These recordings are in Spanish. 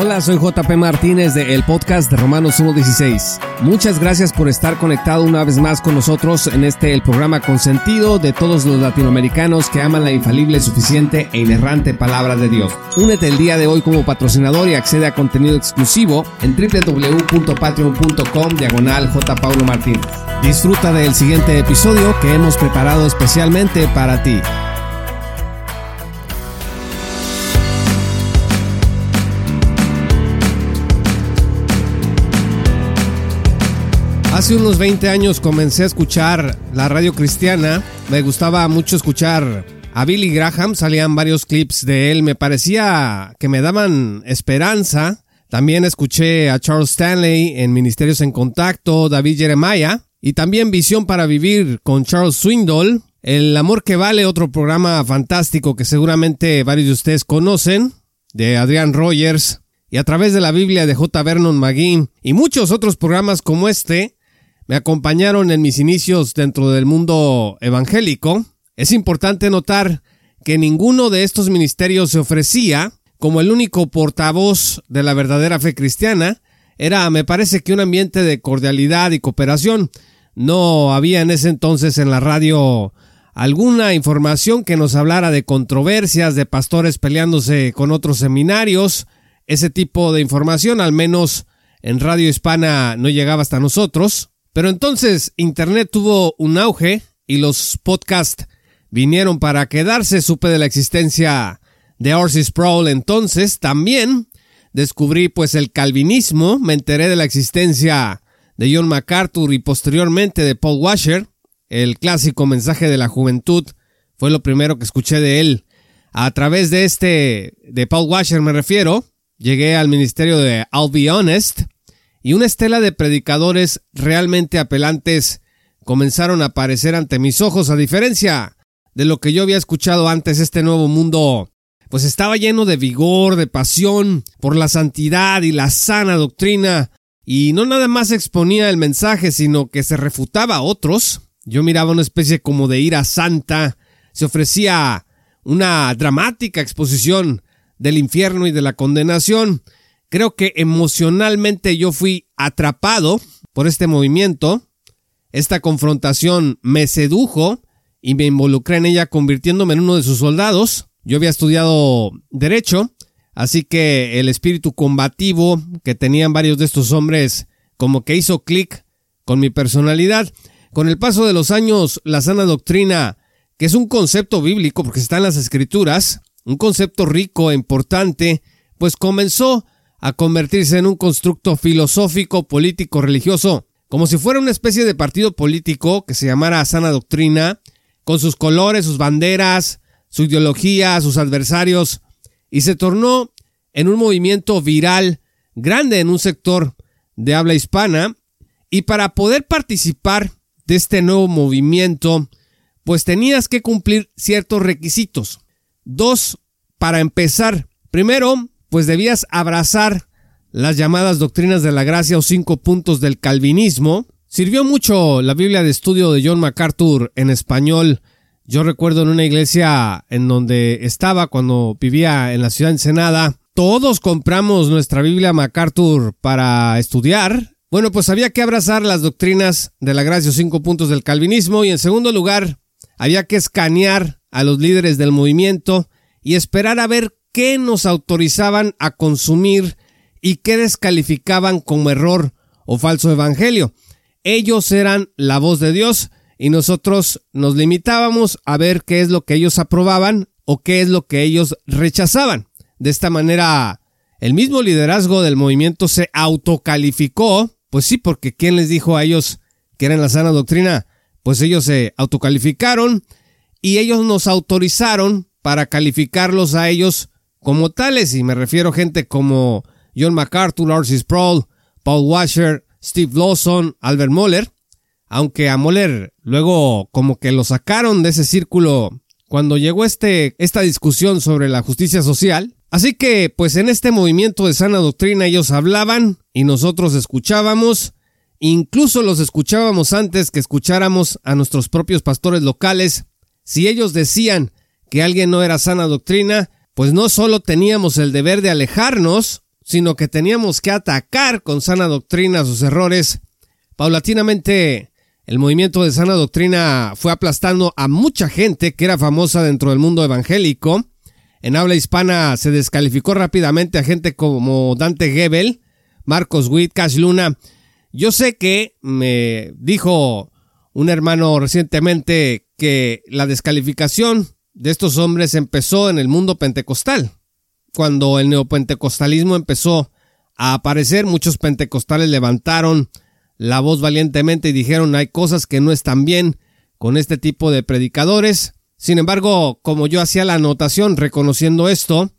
Hola, soy JP Martínez de el podcast de Romanos 1.16. Muchas gracias por estar conectado una vez más con nosotros en este el programa consentido de todos los latinoamericanos que aman la infalible, suficiente e inerrante palabra de Dios. Únete el día de hoy como patrocinador y accede a contenido exclusivo en www.patreon.com diagonal Martínez. Disfruta del siguiente episodio que hemos preparado especialmente para ti. Hace unos 20 años comencé a escuchar la radio cristiana. Me gustaba mucho escuchar a Billy Graham. Salían varios clips de él. Me parecía que me daban esperanza. También escuché a Charles Stanley en Ministerios en Contacto, David Jeremiah. Y también Visión para Vivir con Charles Swindoll. El Amor que Vale, otro programa fantástico que seguramente varios de ustedes conocen, de Adrian Rogers. Y a través de la Biblia de J. Vernon McGee y muchos otros programas como este, me acompañaron en mis inicios dentro del mundo evangélico, es importante notar que ninguno de estos ministerios se ofrecía como el único portavoz de la verdadera fe cristiana. Era, me parece que un ambiente de cordialidad y cooperación. No había en ese entonces en la radio alguna información que nos hablara de controversias, de pastores peleándose con otros seminarios. Ese tipo de información, al menos en Radio Hispana, no llegaba hasta nosotros. Pero entonces Internet tuvo un auge y los podcasts vinieron para quedarse. Supe de la existencia de Orsis Sproul entonces. También descubrí pues el calvinismo. Me enteré de la existencia de John MacArthur y posteriormente de Paul Washer. El clásico mensaje de la juventud fue lo primero que escuché de él. A través de este, de Paul Washer me refiero, llegué al ministerio de I'll Be Honest y una estela de predicadores realmente apelantes comenzaron a aparecer ante mis ojos, a diferencia de lo que yo había escuchado antes, este nuevo mundo pues estaba lleno de vigor, de pasión por la santidad y la sana doctrina, y no nada más exponía el mensaje, sino que se refutaba a otros. Yo miraba una especie como de ira santa, se ofrecía una dramática exposición del infierno y de la condenación, Creo que emocionalmente yo fui atrapado por este movimiento. Esta confrontación me sedujo y me involucré en ella convirtiéndome en uno de sus soldados. Yo había estudiado derecho, así que el espíritu combativo que tenían varios de estos hombres como que hizo clic con mi personalidad. Con el paso de los años, la sana doctrina, que es un concepto bíblico porque está en las escrituras, un concepto rico e importante, pues comenzó a convertirse en un constructo filosófico, político, religioso, como si fuera una especie de partido político que se llamara sana doctrina, con sus colores, sus banderas, su ideología, sus adversarios, y se tornó en un movimiento viral grande en un sector de habla hispana, y para poder participar de este nuevo movimiento, pues tenías que cumplir ciertos requisitos. Dos, para empezar, primero, pues debías abrazar las llamadas doctrinas de la gracia o cinco puntos del calvinismo. Sirvió mucho la Biblia de estudio de John MacArthur en español. Yo recuerdo en una iglesia en donde estaba cuando vivía en la ciudad de Ensenada. Todos compramos nuestra Biblia MacArthur para estudiar. Bueno, pues había que abrazar las doctrinas de la gracia o cinco puntos del calvinismo y en segundo lugar, había que escanear a los líderes del movimiento y esperar a ver qué nos autorizaban a consumir y qué descalificaban como error o falso evangelio. Ellos eran la voz de Dios y nosotros nos limitábamos a ver qué es lo que ellos aprobaban o qué es lo que ellos rechazaban. De esta manera, el mismo liderazgo del movimiento se autocalificó, pues sí, porque ¿quién les dijo a ellos que eran la sana doctrina? Pues ellos se autocalificaron y ellos nos autorizaron para calificarlos a ellos como tales, y me refiero a gente como John MacArthur, Arcis Sproul, Paul Washer, Steve Lawson, Albert Moller, aunque a Moller luego como que lo sacaron de ese círculo cuando llegó este, esta discusión sobre la justicia social. Así que, pues en este movimiento de sana doctrina ellos hablaban y nosotros escuchábamos, incluso los escuchábamos antes que escucháramos a nuestros propios pastores locales. Si ellos decían que alguien no era sana doctrina, pues no solo teníamos el deber de alejarnos, sino que teníamos que atacar con sana doctrina sus errores. Paulatinamente, el movimiento de sana doctrina fue aplastando a mucha gente que era famosa dentro del mundo evangélico. En habla hispana se descalificó rápidamente a gente como Dante Gebel, Marcos Witt, Cash Luna. Yo sé que me dijo un hermano recientemente que la descalificación de estos hombres empezó en el mundo pentecostal. Cuando el neopentecostalismo empezó a aparecer, muchos pentecostales levantaron la voz valientemente y dijeron hay cosas que no están bien con este tipo de predicadores. Sin embargo, como yo hacía la anotación reconociendo esto,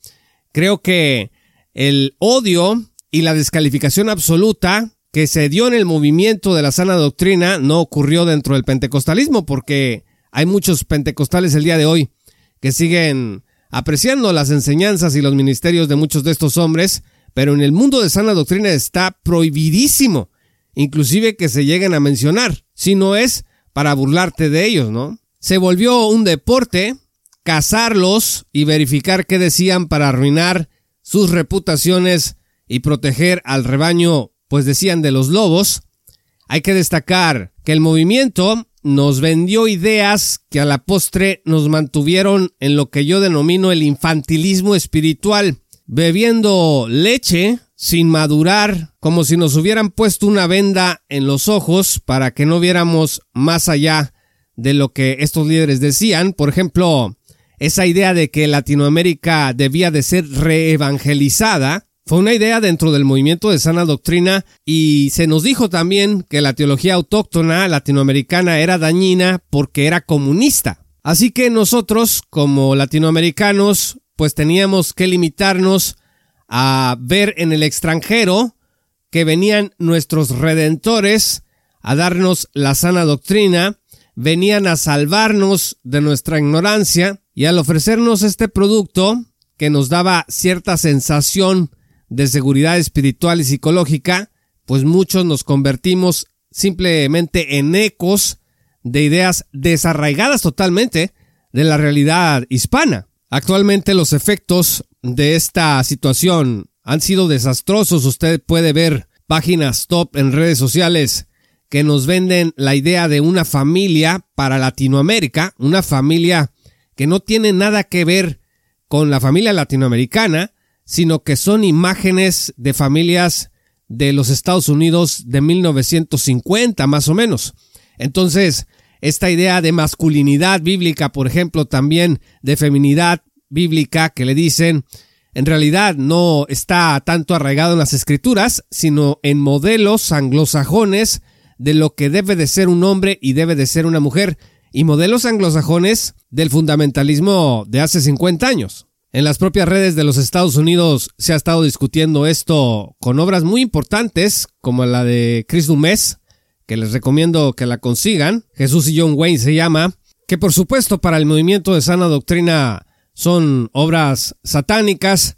creo que el odio y la descalificación absoluta que se dio en el movimiento de la sana doctrina no ocurrió dentro del pentecostalismo porque hay muchos pentecostales el día de hoy que siguen apreciando las enseñanzas y los ministerios de muchos de estos hombres, pero en el mundo de sana doctrina está prohibidísimo, inclusive que se lleguen a mencionar, si no es para burlarte de ellos, ¿no? Se volvió un deporte cazarlos y verificar qué decían para arruinar sus reputaciones y proteger al rebaño pues decían de los lobos, hay que destacar que el movimiento nos vendió ideas que a la postre nos mantuvieron en lo que yo denomino el infantilismo espiritual, bebiendo leche sin madurar, como si nos hubieran puesto una venda en los ojos para que no viéramos más allá de lo que estos líderes decían. Por ejemplo, esa idea de que Latinoamérica debía de ser reevangelizada, fue una idea dentro del movimiento de sana doctrina y se nos dijo también que la teología autóctona latinoamericana era dañina porque era comunista. Así que nosotros, como latinoamericanos, pues teníamos que limitarnos a ver en el extranjero que venían nuestros redentores a darnos la sana doctrina, venían a salvarnos de nuestra ignorancia y al ofrecernos este producto que nos daba cierta sensación de seguridad espiritual y psicológica, pues muchos nos convertimos simplemente en ecos de ideas desarraigadas totalmente de la realidad hispana. Actualmente los efectos de esta situación han sido desastrosos. Usted puede ver páginas top en redes sociales que nos venden la idea de una familia para Latinoamérica, una familia que no tiene nada que ver con la familia latinoamericana, sino que son imágenes de familias de los Estados Unidos de 1950 más o menos. Entonces, esta idea de masculinidad bíblica, por ejemplo, también de feminidad bíblica que le dicen, en realidad no está tanto arraigado en las escrituras, sino en modelos anglosajones de lo que debe de ser un hombre y debe de ser una mujer, y modelos anglosajones del fundamentalismo de hace 50 años. En las propias redes de los Estados Unidos se ha estado discutiendo esto con obras muy importantes como la de Chris Dumes, que les recomiendo que la consigan. Jesús y John Wayne se llama, que por supuesto para el movimiento de sana doctrina son obras satánicas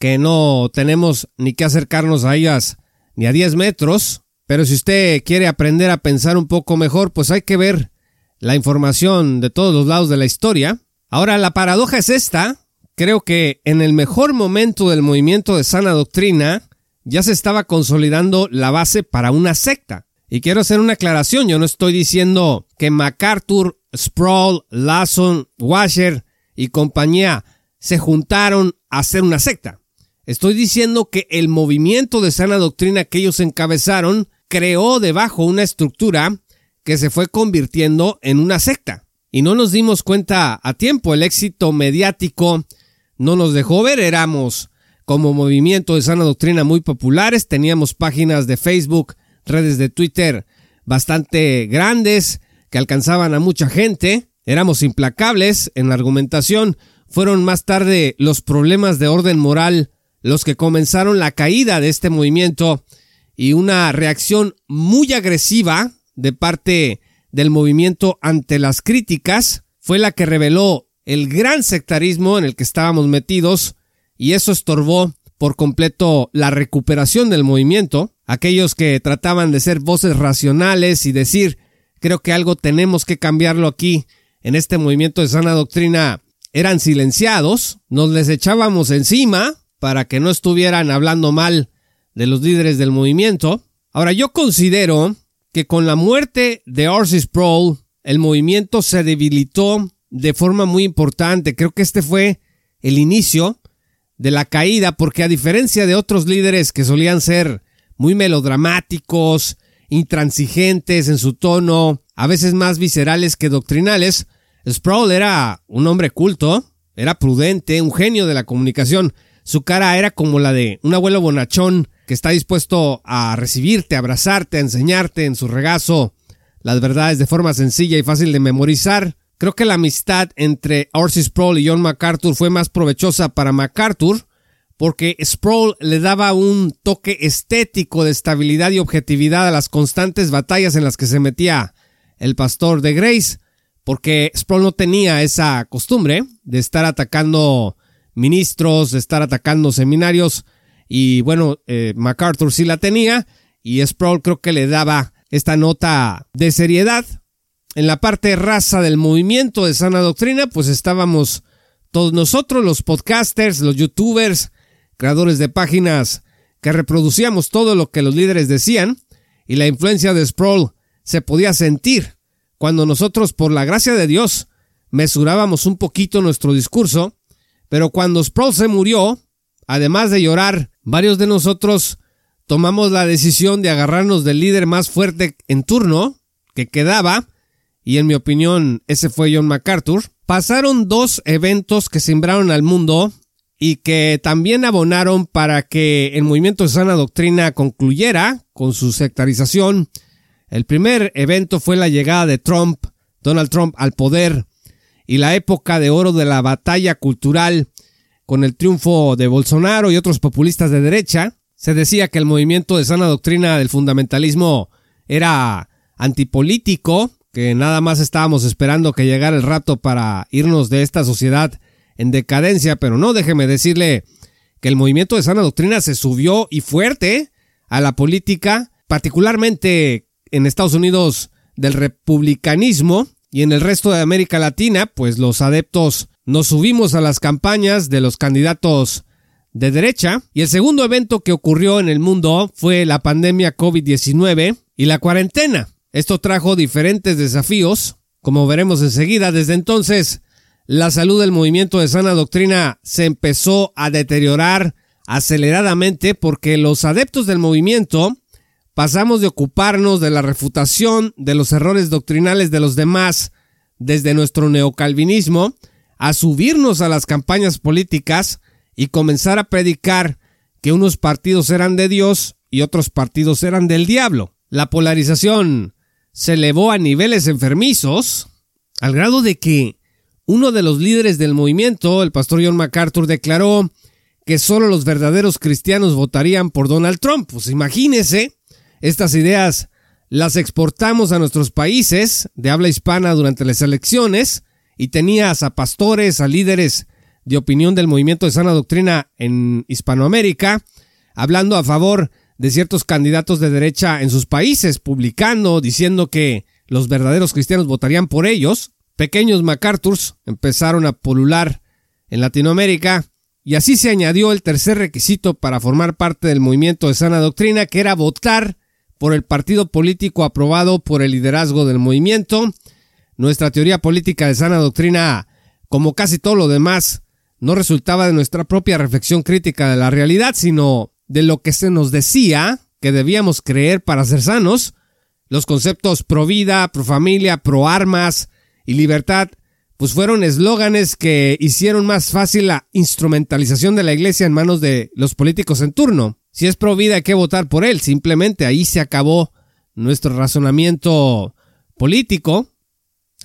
que no tenemos ni que acercarnos a ellas ni a 10 metros, pero si usted quiere aprender a pensar un poco mejor, pues hay que ver la información de todos los lados de la historia. Ahora, la paradoja es esta, creo que en el mejor momento del movimiento de sana doctrina ya se estaba consolidando la base para una secta. Y quiero hacer una aclaración, yo no estoy diciendo que MacArthur, Sproul, Lasson, Washer y compañía se juntaron a hacer una secta. Estoy diciendo que el movimiento de sana doctrina que ellos encabezaron creó debajo una estructura que se fue convirtiendo en una secta. Y no nos dimos cuenta a tiempo el éxito mediático no nos dejó ver, éramos como movimiento de sana doctrina muy populares, teníamos páginas de Facebook, redes de Twitter bastante grandes que alcanzaban a mucha gente, éramos implacables en la argumentación, fueron más tarde los problemas de orden moral los que comenzaron la caída de este movimiento y una reacción muy agresiva de parte del movimiento ante las críticas fue la que reveló el gran sectarismo en el que estábamos metidos y eso estorbó por completo la recuperación del movimiento. Aquellos que trataban de ser voces racionales y decir, creo que algo tenemos que cambiarlo aquí en este movimiento de sana doctrina, eran silenciados, nos les echábamos encima, para que no estuvieran hablando mal de los líderes del movimiento. Ahora, yo considero que con la muerte de Orsis Sproul, el movimiento se debilitó de forma muy importante. Creo que este fue el inicio de la caída, porque a diferencia de otros líderes que solían ser muy melodramáticos, intransigentes en su tono, a veces más viscerales que doctrinales, Sproul era un hombre culto, era prudente, un genio de la comunicación. Su cara era como la de un abuelo bonachón que está dispuesto a recibirte, a abrazarte, a enseñarte en su regazo las verdades de forma sencilla y fácil de memorizar. Creo que la amistad entre Orsis Sproul y John MacArthur fue más provechosa para MacArthur porque Sproul le daba un toque estético de estabilidad y objetividad a las constantes batallas en las que se metía el pastor de Grace, porque Sproul no tenía esa costumbre de estar atacando ministros, de estar atacando seminarios, y bueno, eh, MacArthur sí la tenía, y Sproul creo que le daba esta nota de seriedad. En la parte raza del movimiento de sana doctrina, pues estábamos todos nosotros, los podcasters, los youtubers, creadores de páginas que reproducíamos todo lo que los líderes decían y la influencia de Sproul se podía sentir cuando nosotros, por la gracia de Dios, mesurábamos un poquito nuestro discurso, pero cuando Sproul se murió, además de llorar, varios de nosotros tomamos la decisión de agarrarnos del líder más fuerte en turno que quedaba, y en mi opinión ese fue John MacArthur. Pasaron dos eventos que sembraron al mundo y que también abonaron para que el movimiento de sana doctrina concluyera con su sectarización. El primer evento fue la llegada de Trump, Donald Trump, al poder y la época de oro de la batalla cultural con el triunfo de Bolsonaro y otros populistas de derecha. Se decía que el movimiento de sana doctrina del fundamentalismo era antipolítico, que nada más estábamos esperando que llegara el rato para irnos de esta sociedad en decadencia, pero no déjeme decirle que el movimiento de sana doctrina se subió y fuerte a la política, particularmente en Estados Unidos del republicanismo y en el resto de América Latina, pues los adeptos nos subimos a las campañas de los candidatos de derecha. Y el segundo evento que ocurrió en el mundo fue la pandemia COVID-19 y la cuarentena. Esto trajo diferentes desafíos, como veremos enseguida. Desde entonces, la salud del movimiento de sana doctrina se empezó a deteriorar aceleradamente porque los adeptos del movimiento pasamos de ocuparnos de la refutación de los errores doctrinales de los demás desde nuestro neocalvinismo a subirnos a las campañas políticas y comenzar a predicar que unos partidos eran de Dios y otros partidos eran del diablo. La polarización se elevó a niveles enfermizos al grado de que uno de los líderes del movimiento, el pastor John MacArthur, declaró que solo los verdaderos cristianos votarían por Donald Trump. Pues imagínese, estas ideas las exportamos a nuestros países de habla hispana durante las elecciones y tenías a pastores, a líderes de opinión del movimiento de sana doctrina en Hispanoamérica, hablando a favor de ciertos candidatos de derecha en sus países, publicando, diciendo que los verdaderos cristianos votarían por ellos, pequeños MacArthurs empezaron a polular en Latinoamérica y así se añadió el tercer requisito para formar parte del movimiento de sana doctrina, que era votar por el partido político aprobado por el liderazgo del movimiento. Nuestra teoría política de sana doctrina, como casi todo lo demás, no resultaba de nuestra propia reflexión crítica de la realidad, sino de lo que se nos decía que debíamos creer para ser sanos. Los conceptos pro vida, pro familia, pro armas, y libertad, pues fueron eslóganes que hicieron más fácil la instrumentalización de la iglesia en manos de los políticos en turno. Si es pro vida hay que votar por él, simplemente ahí se acabó nuestro razonamiento político.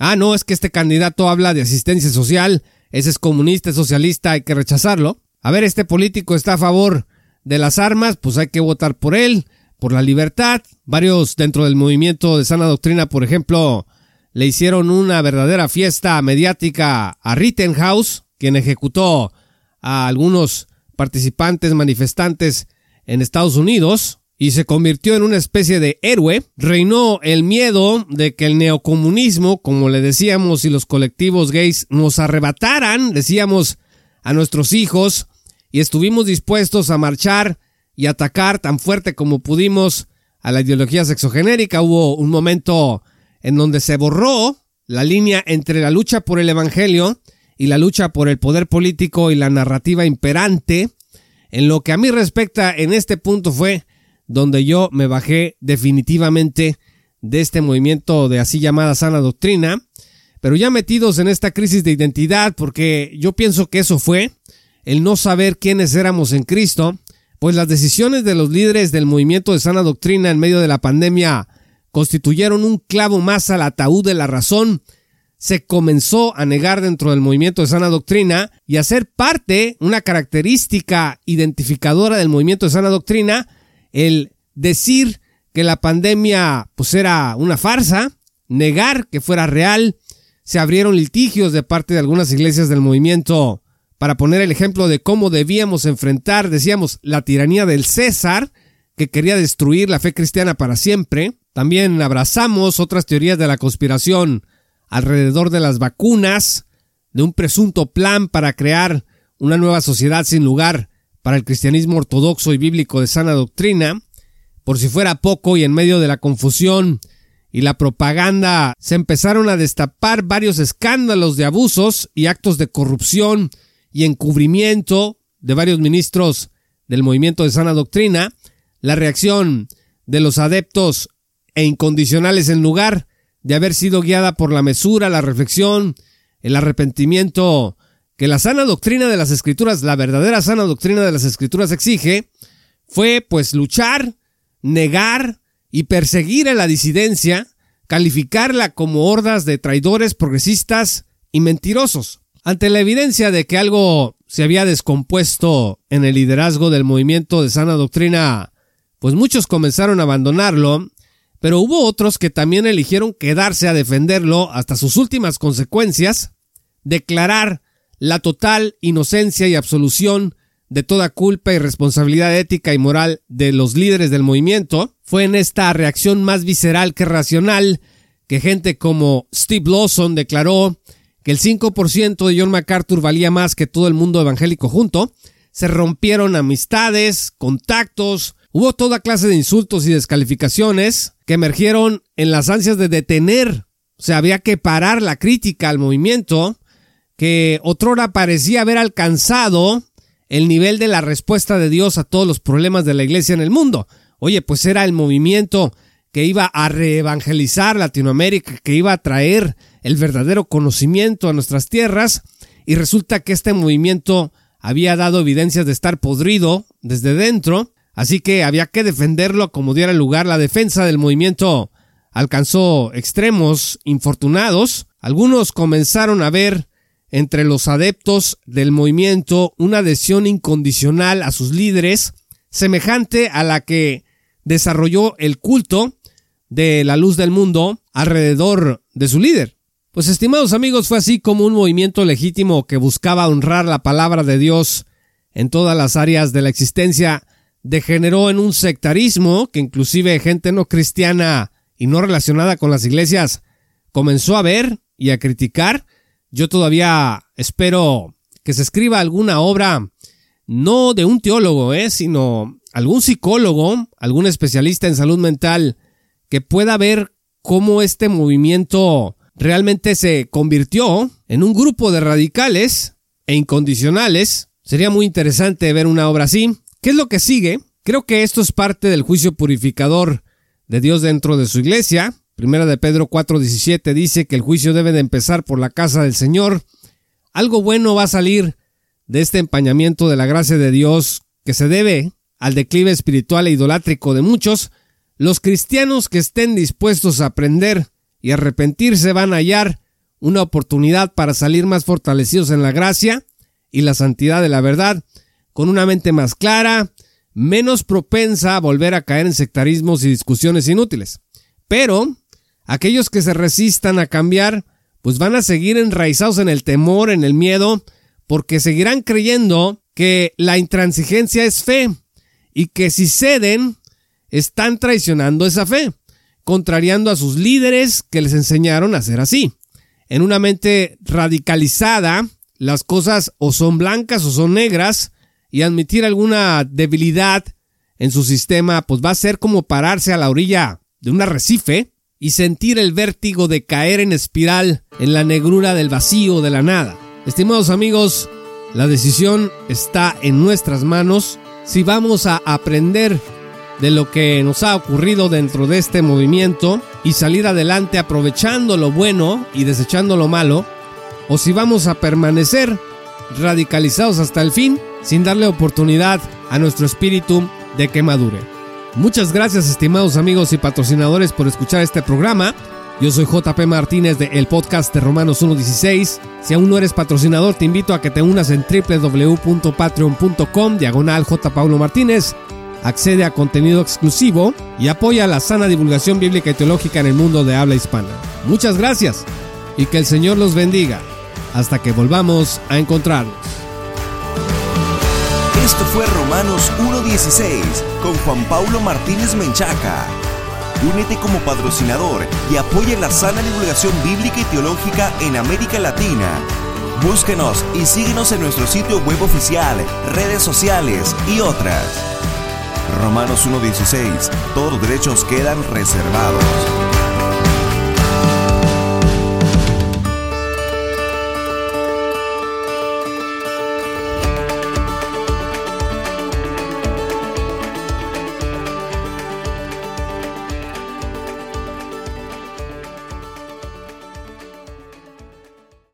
Ah, no, es que este candidato habla de asistencia social, ese es comunista, es socialista, hay que rechazarlo. A ver, este político está a favor de las armas, pues hay que votar por él, por la libertad. Varios dentro del movimiento de sana doctrina, por ejemplo, le hicieron una verdadera fiesta mediática a Rittenhouse, quien ejecutó a algunos participantes manifestantes en Estados Unidos y se convirtió en una especie de héroe. Reinó el miedo de que el neocomunismo, como le decíamos, y los colectivos gays nos arrebataran, decíamos, a nuestros hijos y estuvimos dispuestos a marchar y atacar tan fuerte como pudimos a la ideología sexogenérica. Hubo un momento en donde se borró la línea entre la lucha por el Evangelio y la lucha por el poder político y la narrativa imperante. En lo que a mí respecta, en este punto fue donde yo me bajé definitivamente de este movimiento de así llamada sana doctrina, pero ya metidos en esta crisis de identidad, porque yo pienso que eso fue el no saber quiénes éramos en Cristo, pues las decisiones de los líderes del movimiento de sana doctrina en medio de la pandemia constituyeron un clavo más al ataúd de la razón, se comenzó a negar dentro del movimiento de sana doctrina y a ser parte, una característica identificadora del movimiento de sana doctrina, el decir que la pandemia pues era una farsa, negar que fuera real, se abrieron litigios de parte de algunas iglesias del movimiento para poner el ejemplo de cómo debíamos enfrentar, decíamos, la tiranía del César, que quería destruir la fe cristiana para siempre. También abrazamos otras teorías de la conspiración alrededor de las vacunas, de un presunto plan para crear una nueva sociedad sin lugar para el cristianismo ortodoxo y bíblico de sana doctrina. Por si fuera poco y en medio de la confusión y la propaganda se empezaron a destapar varios escándalos de abusos y actos de corrupción y encubrimiento de varios ministros del movimiento de sana doctrina, la reacción de los adeptos e incondicionales en lugar de haber sido guiada por la mesura, la reflexión, el arrepentimiento que la sana doctrina de las escrituras, la verdadera sana doctrina de las escrituras exige, fue pues luchar, negar y perseguir a la disidencia, calificarla como hordas de traidores progresistas y mentirosos. Ante la evidencia de que algo se había descompuesto en el liderazgo del movimiento de sana doctrina, pues muchos comenzaron a abandonarlo pero hubo otros que también eligieron quedarse a defenderlo hasta sus últimas consecuencias, declarar la total inocencia y absolución de toda culpa y responsabilidad ética y moral de los líderes del movimiento, fue en esta reacción más visceral que racional que gente como Steve Lawson declaró que el 5% de John MacArthur valía más que todo el mundo evangélico junto, se rompieron amistades, contactos, Hubo toda clase de insultos y descalificaciones que emergieron en las ansias de detener, o sea, había que parar la crítica al movimiento que otrora parecía haber alcanzado el nivel de la respuesta de Dios a todos los problemas de la iglesia en el mundo. Oye, pues era el movimiento que iba a reevangelizar Latinoamérica, que iba a traer el verdadero conocimiento a nuestras tierras, y resulta que este movimiento había dado evidencias de estar podrido desde dentro, Así que había que defenderlo como diera lugar. La defensa del movimiento alcanzó extremos infortunados. Algunos comenzaron a ver entre los adeptos del movimiento una adhesión incondicional a sus líderes, semejante a la que desarrolló el culto de la luz del mundo alrededor de su líder. Pues estimados amigos, fue así como un movimiento legítimo que buscaba honrar la palabra de Dios en todas las áreas de la existencia degeneró en un sectarismo que inclusive gente no cristiana y no relacionada con las iglesias comenzó a ver y a criticar. Yo todavía espero que se escriba alguna obra, no de un teólogo, ¿eh? sino algún psicólogo, algún especialista en salud mental, que pueda ver cómo este movimiento realmente se convirtió en un grupo de radicales e incondicionales. Sería muy interesante ver una obra así. ¿Qué es lo que sigue? Creo que esto es parte del juicio purificador de Dios dentro de su iglesia. Primera de Pedro 4:17 dice que el juicio debe de empezar por la casa del Señor. Algo bueno va a salir de este empañamiento de la gracia de Dios que se debe al declive espiritual e idolátrico de muchos. Los cristianos que estén dispuestos a aprender y arrepentirse van a hallar una oportunidad para salir más fortalecidos en la gracia y la santidad de la verdad con una mente más clara, menos propensa a volver a caer en sectarismos y discusiones inútiles. Pero aquellos que se resistan a cambiar, pues van a seguir enraizados en el temor, en el miedo, porque seguirán creyendo que la intransigencia es fe y que si ceden, están traicionando esa fe, contrariando a sus líderes que les enseñaron a ser así. En una mente radicalizada, las cosas o son blancas o son negras, y admitir alguna debilidad en su sistema, pues va a ser como pararse a la orilla de un arrecife y sentir el vértigo de caer en espiral en la negrura del vacío de la nada. Estimados amigos, la decisión está en nuestras manos si vamos a aprender de lo que nos ha ocurrido dentro de este movimiento y salir adelante aprovechando lo bueno y desechando lo malo, o si vamos a permanecer radicalizados hasta el fin sin darle oportunidad a nuestro espíritu de que madure. Muchas gracias estimados amigos y patrocinadores por escuchar este programa. Yo soy JP Martínez de el podcast de Romanos 1.16. Si aún no eres patrocinador, te invito a que te unas en www.patreon.com diagonal J. Paulo Martínez. Accede a contenido exclusivo y apoya la sana divulgación bíblica y teológica en el mundo de habla hispana. Muchas gracias y que el Señor los bendiga. Hasta que volvamos a encontrarnos. Esto fue Romanos 1.16 con Juan Paulo Martínez Menchaca. Únete como patrocinador y apoya la sana divulgación bíblica y teológica en América Latina. Búsquenos y síguenos en nuestro sitio web oficial, redes sociales y otras. Romanos 1.16. Todos los derechos quedan reservados.